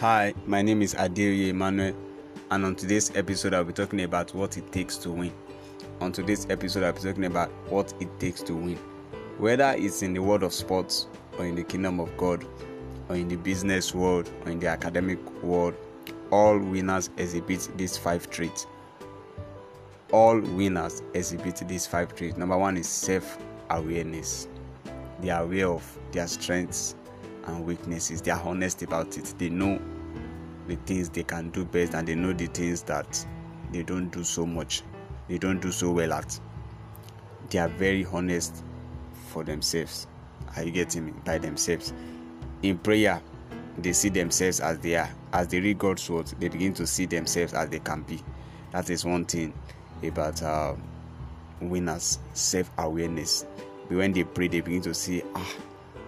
Hi, my name is Adiri Emmanuel, and on today's episode, I'll be talking about what it takes to win. On today's episode, I'll be talking about what it takes to win. Whether it's in the world of sports, or in the kingdom of God, or in the business world, or in the academic world, all winners exhibit these five traits. All winners exhibit these five traits. Number one is self awareness, they are aware of their strengths and weaknesses. They are honest about it. They know the things they can do best and they know the things that they don't do so much. They don't do so well at. They are very honest for themselves. Are you getting me? By themselves. In prayer, they see themselves as they are. As they read God's word, they begin to see themselves as they can be. That is one thing about uh, winners self awareness. When they pray, they begin to see, ah,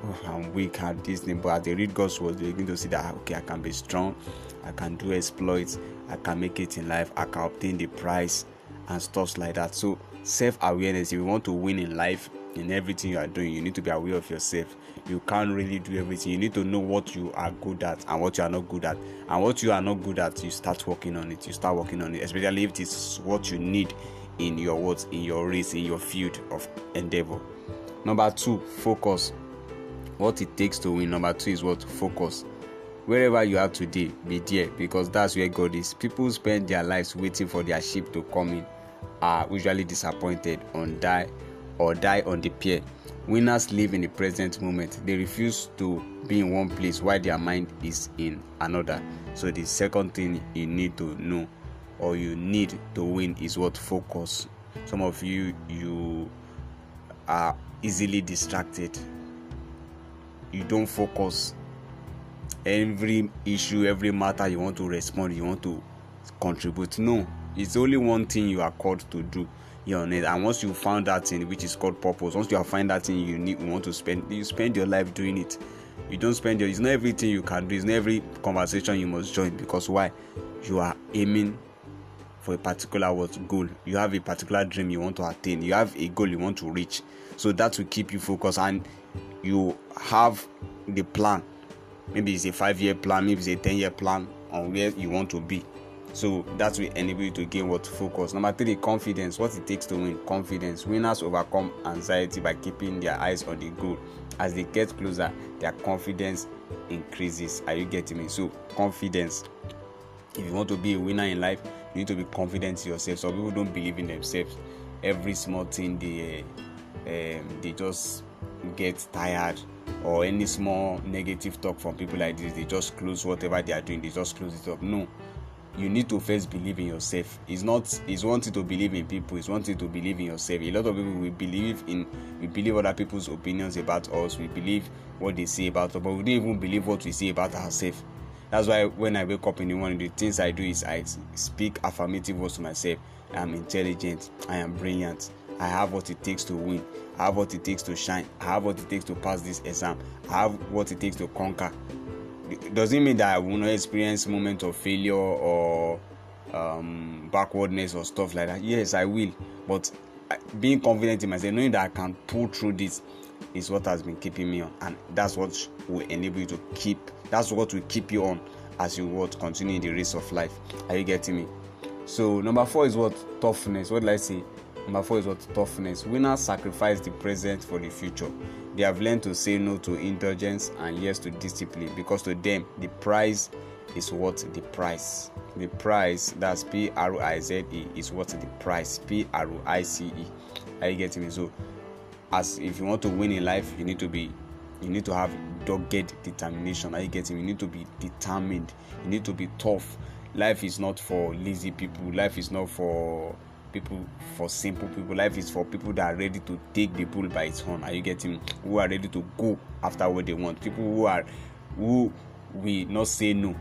I'm weak at this thing, but as they read God's word, they begin to see that okay, I can be strong, I can do exploits, I can make it in life, I can obtain the prize, and stuff like that. So, self awareness, if you want to win in life, in everything you are doing, you need to be aware of yourself. You can't really do everything. You need to know what you are good at and what you are not good at. And what you are not good at, you start working on it. You start working on it, especially if it is what you need in your words, in your race, in your field of endeavor. Number two, focus. What it takes to win. Number two is what? Focus. Wherever you are today, be there because that's where God is. People spend their lives waiting for their ship to come in, are usually disappointed on die or die on the pier. Winners live in the present moment. They refuse to be in one place while their mind is in another. So the second thing you need to know or you need to win is what focus. Some of you you are easily distracted. You don't focus. Every issue, every matter you want to respond, you want to contribute. No, it's only one thing you are called to do. You know, and once you found that thing, which is called purpose, once you have find that thing you need, you want to spend, you spend your life doing it. You don't spend your. It's not everything you can do. It's not every conversation you must join because why? You are aiming for a particular what goal you have a particular dream you want to attain you have a goal you want to reach so that will keep you focused and you have the plan. Maybe it's a five year plan maybe it's a 10 year plan on where you want to be. So that will enable you to gain what? Focus. Number three confidence. What it takes to win? Confidence. Winners overcome anxiety by keeping their eyes on the goal. As they get closer their confidence increases. Are you getting me? So confidence. If you want to be a winner in life you need to be confident in yourself. Some people don't believe in themselves. Every small thing they um, they just get tired or any small negative talk from people like this they just close whatever they are doing they just close it up no you need to first believe in yourself it's not it's one thing to believe in people it's one thing to believe in yourself a lot of people we believe in we believe other people's opinions about us we believe what they say about us but we don't even believe what we say about ourselves that's why when I wake up in the morning, the things I do is I speak affirmative words to myself. I am intelligent. I am brilliant. I have what it takes to win. I have what it takes to shine. I have what it takes to pass this exam. I have what it takes to conquer. Doesn't mean that I will not experience moments of failure or um, backwardness or stuff like that. Yes, I will. But being confident in myself, knowing that I can pull through this, is what has been keeping me on, and that's what will enable you to keep. That's what will keep you on as you what continue in the race of life. Are you getting me? So number four is what toughness. What did I say? Number four is what toughness. Winners sacrifice the present for the future. They have learned to say no to indulgence and yes to discipline because to them the price is what the price. The price that's P R I Z E is what the price. P R I C E. Are you getting me? So as if you want to win in life you need to be you need to have dogged determination are you getting Me? you need to be determined you need to be tough life is not for lazy people life is not for people for simple people life is for people that are ready to take the bull by its horn. Are you getting who are ready to go after what they want? People who are who will not say no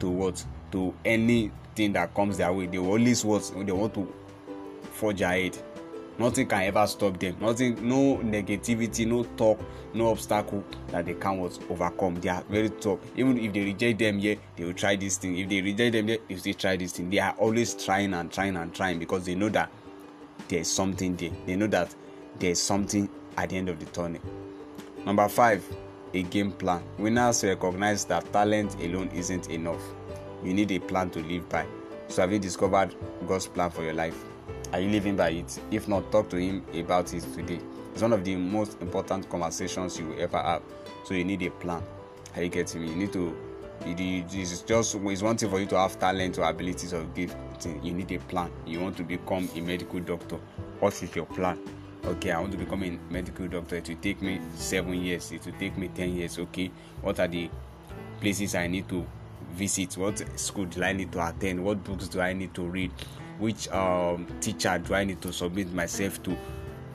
to what to anything that comes their way. They always what they want to forge ahead nothing can ever stop them nothing no negativity no talk no obstacle that they can't what overcome they are very tough even if they reject them here they will try this thing if they reject them here they still try this thing they are always trying and trying and trying because they know that there is something there they know that there is something at the end of the tunnel number five a game plan. Winners recognize that talent alone isn't enough. You need a plan to live by. So, have you discovered God's plan for your life? Are you living by it? If not, talk to Him about it today. It's one of the most important conversations you will ever have. So, you need a plan. Are you getting me? You need to. It's just it's one thing for you to have talent or abilities or gift. You need a plan. You want to become a medical doctor. What is your plan? okay i want to become a medical doctor it will take me seven years it will take me ten years okay what are the places i need to visit what school do i need to attend what books do i need to read which um, teacher do i need to submit myself to?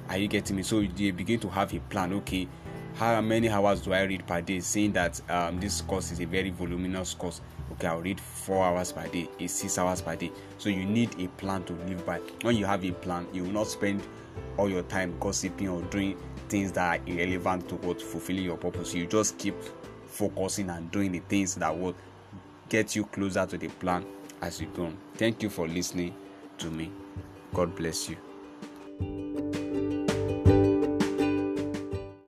Are you getting me? So you begin to have a plan. Okay how many hours do i read per day? Saying that um, this course is a very voluminous course. Okay i'll read four hours per day is six hours per day. So you need a plan to live by. When you have a plan you will not spend all your time gossiping or doing things that are irrelevant to what fulfilling your purpose. You just keep focusing and doing the things that will get you closer to the plan as you go. Thank you for listening to me. God bless you.